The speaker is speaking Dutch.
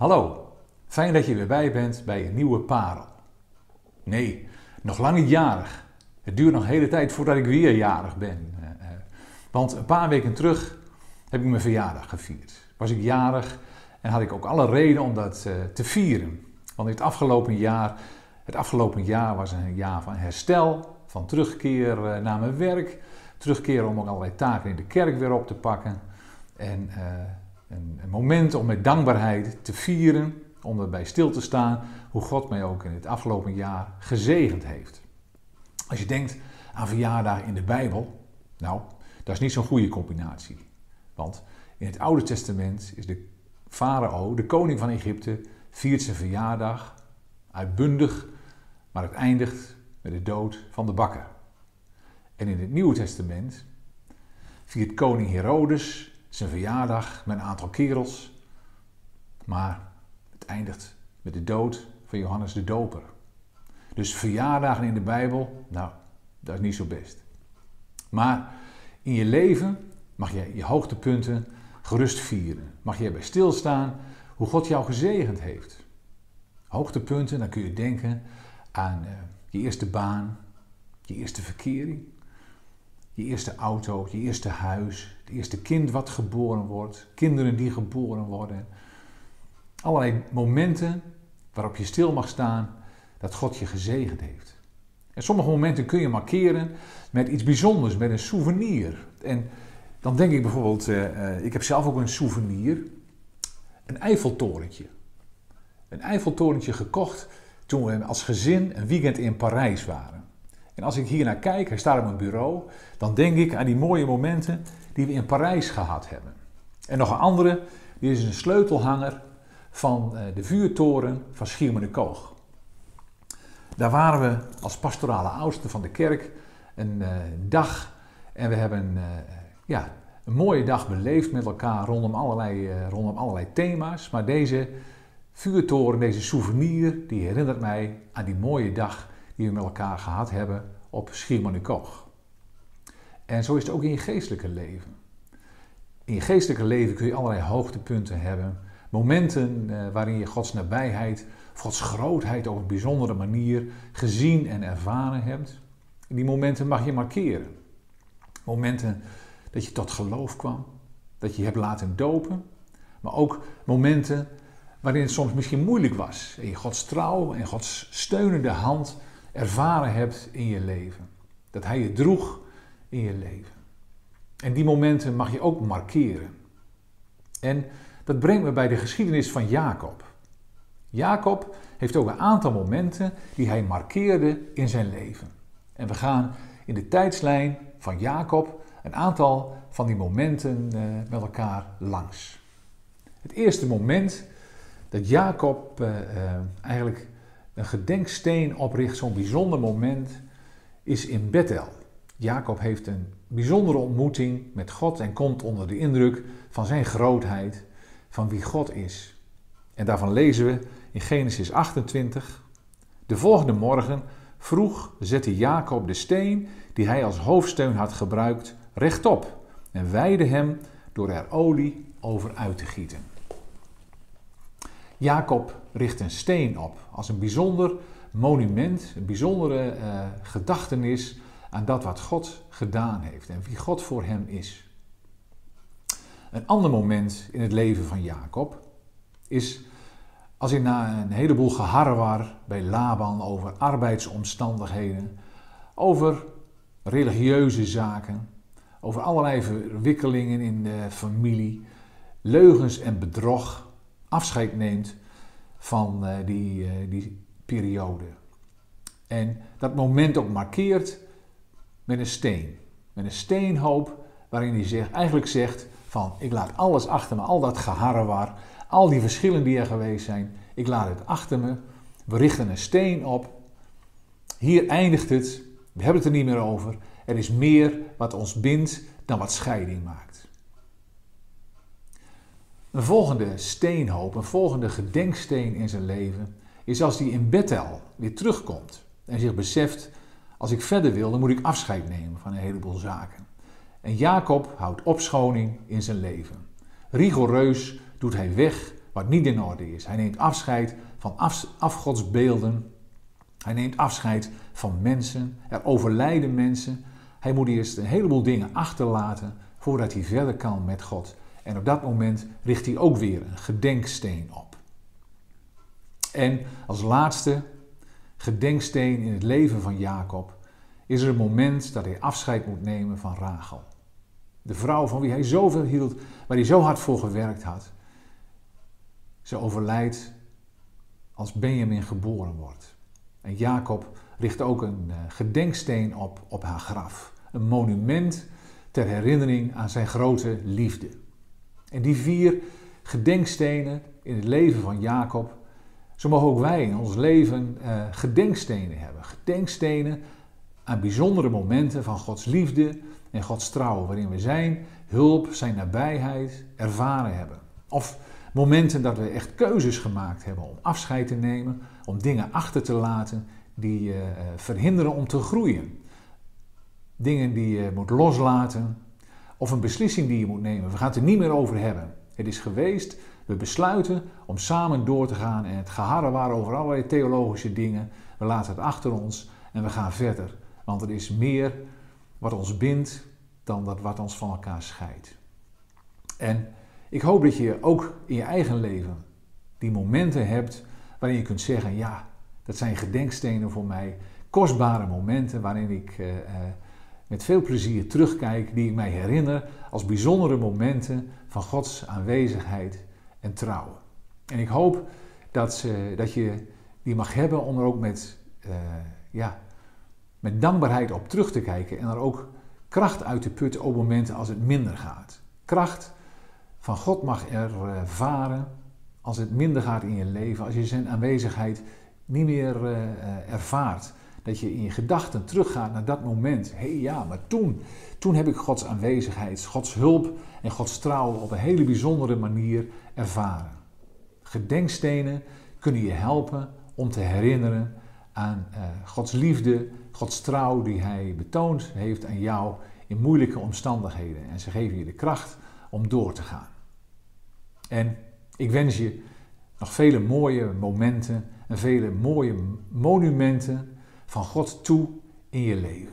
Hallo, fijn dat je weer bij bent bij een nieuwe parel. Nee, nog lang niet jarig. Het duurt nog een hele tijd voordat ik weer jarig ben. Eh, eh, Want een paar weken terug heb ik mijn verjaardag gevierd. Was ik jarig en had ik ook alle reden om dat eh, te vieren. Want het afgelopen jaar, het afgelopen jaar was een jaar van herstel, van terugkeer naar mijn werk, terugkeer om ook allerlei taken in de kerk weer op te pakken. En een, een moment om met dankbaarheid te vieren, om erbij stil te staan hoe God mij ook in het afgelopen jaar gezegend heeft. Als je denkt aan verjaardagen in de Bijbel, nou, dat is niet zo'n goede combinatie. Want in het Oude Testament is de farao, de koning van Egypte, viert zijn verjaardag uitbundig, maar het eindigt met de dood van de bakker. En in het Nieuwe Testament viert koning Herodes zijn verjaardag met een aantal kerels. Maar het eindigt met de dood van Johannes de Doper. Dus verjaardagen in de Bijbel, nou, dat is niet zo best. Maar in je leven mag je je hoogtepunten gerust vieren. Mag je erbij stilstaan hoe God jou gezegend heeft. Hoogtepunten, dan kun je denken aan uh, je eerste baan, je eerste verkering, je eerste auto, je eerste huis, het eerste kind wat geboren wordt, kinderen die geboren worden. Allerlei momenten waarop je stil mag staan dat God je gezegend heeft. En sommige momenten kun je markeren met iets bijzonders, met een souvenir. En dan denk ik bijvoorbeeld, uh, ik heb zelf ook een souvenir, een Eiffeltorentje. Een Eiffeltorentje gekocht toen we als gezin een weekend in Parijs waren. En als ik hier naar kijk, hij staat op mijn bureau, dan denk ik aan die mooie momenten die we in Parijs gehad hebben. En nog een andere, die is een sleutelhanger van eh, de vuurtoren van Schiermonnikoog. Daar waren we als pastorale oudsten van de kerk een uh, dag en we hebben uh, ja, een mooie dag beleefd met elkaar rondom allerlei, rondom allerlei thema's. Maar deze vuurtoren, deze souvenir, die herinnert mij aan die mooie dag die we met elkaar gehad hebben op Schiermonnikoog. En zo is het ook in je geestelijke leven. In je geestelijke leven kun je allerlei hoogtepunten hebben. Momenten eh, waarin je Gods nabijheid, Gods grootheid op een bijzondere manier gezien en ervaren hebt. Die momenten mag je markeren. Momenten dat je tot geloof kwam, dat je hebt laten dopen. Maar ook momenten waarin het soms misschien moeilijk was. En je Gods trouw en Gods steunende hand ervaren hebt in je leven. Dat Hij je droeg in je leven. En die momenten mag je ook markeren. En dat brengt me bij de geschiedenis van Jacob. Jacob heeft ook een aantal momenten die hij markeerde in zijn leven. En we gaan in de tijdslijn van Jacob een aantal van die momenten eh, met elkaar langs. Het eerste moment dat Jacob eh, eh, eigenlijk een gedenksteen opricht, zo'n bijzonder moment, is in Bethel. Jacob heeft een bijzondere ontmoeting met God en komt onder de indruk van zijn grootheid, van wie God is. En daarvan lezen we in Genesis 28. De volgende morgen vroeg zette Jacob de steen die hij als hoofdsteun had gebruikt rechtop en wijde hem door er olie over uit te gieten. Jacob richt een steen op als een bijzonder monument, een bijzondere uh, gedachtenis aan dat wat God gedaan heeft en wie God voor hem is. Een ander moment in het leven van Jacob is als hij na een heleboel geharrewar bij Laban over arbeidsomstandigheden, over religieuze zaken, over allerlei verwikkelingen in de familie, leugens en bedrog, afscheid neemt van uh, die, uh, die periode. En dat moment ook markeert met een steen. Met een steenhoop waarin hij zegt, eigenlijk zegt van ik laat alles achter me, al dat geharrewar, al die verschillen die er geweest zijn, ik laat het achter me. We richten een steen op. Hier eindigt het. We hebben het er niet meer over. Er is meer wat ons bindt dan wat scheiding maakt. Een volgende steenhoop, een volgende gedenksteen in zijn leven is als hij in Bethel weer terugkomt en zich beseft: als ik verder wil, dan moet ik afscheid nemen van een heleboel zaken. En Jacob houdt opschoning in zijn leven. Rigoureus doet hij weg wat niet in orde is. Hij neemt afscheid van af, afgodsbeelden. Hij neemt afscheid van mensen. Er overlijden mensen. Hij moet eerst een heleboel dingen achterlaten voordat hij verder kan met God. En op dat moment richt hij ook weer een gedenksteen op. En als laatste gedenksteen in het leven van Jacob is er een moment dat hij afscheid moet nemen van Rachel. De vrouw van wie hij zoveel hield, waar hij zo hard voor gewerkt had. Ze overlijdt als Benjamin geboren wordt. En Jacob richt ook een eh, gedenksteen op op haar graf. Een monument ter herinnering aan zijn grote liefde. En die vier gedenkstenen in het leven van Jacob, zo mogen ook wij in ons leven uh, gedenkstenen hebben. Gedenkstenen aan bijzondere momenten van Gods liefde en Gods trouw, waarin we zijn hulp, zijn nabijheid ervaren hebben. Of momenten dat we echt keuzes gemaakt hebben om afscheid te nemen, om dingen achter te laten die je uh, verhinderen om te groeien. Dingen die je moet loslaten, of een beslissing die je moet nemen. We gaan het er niet meer over hebben. Het is geweest, we besluiten om samen door te gaan en het geharren waren over allerlei theologische dingen. We laten het achter ons en we gaan verder. Want er is meer wat ons bindt dan dat wat ons van elkaar scheidt. En ik hoop dat je ook in je eigen leven die momenten hebt waarin je kunt zeggen: ja, dat zijn gedenkstenen voor mij, kostbare momenten waarin ik uh, uh, met veel plezier terugkijk, die ik mij herinner als bijzondere momenten van Gods aanwezigheid en trouw. En ik hoop dat, uh, dat je die mag hebben om er ook met, ja, met dankbaarheid op terug te kijken en er ook kracht uit te putten op momenten als het minder gaat. Kracht van God mag ervaren als het minder gaat in je leven, als je zijn aanwezigheid niet meer uh, ervaart. Dat je in je gedachten teruggaat naar dat moment. Hé hey, ja, maar toen, toen heb ik Gods aanwezigheid, Gods hulp en Gods trouw op een hele bijzondere manier ervaren. Gedenkstenen kunnen je helpen om te herinneren aan uh, Gods liefde, Gods trouw die Hij betoond heeft aan jou in moeilijke omstandigheden. En ze geven je de kracht om door te gaan. En ik wens je nog vele mooie momenten en vele mooie monumenten van God toe in je leven.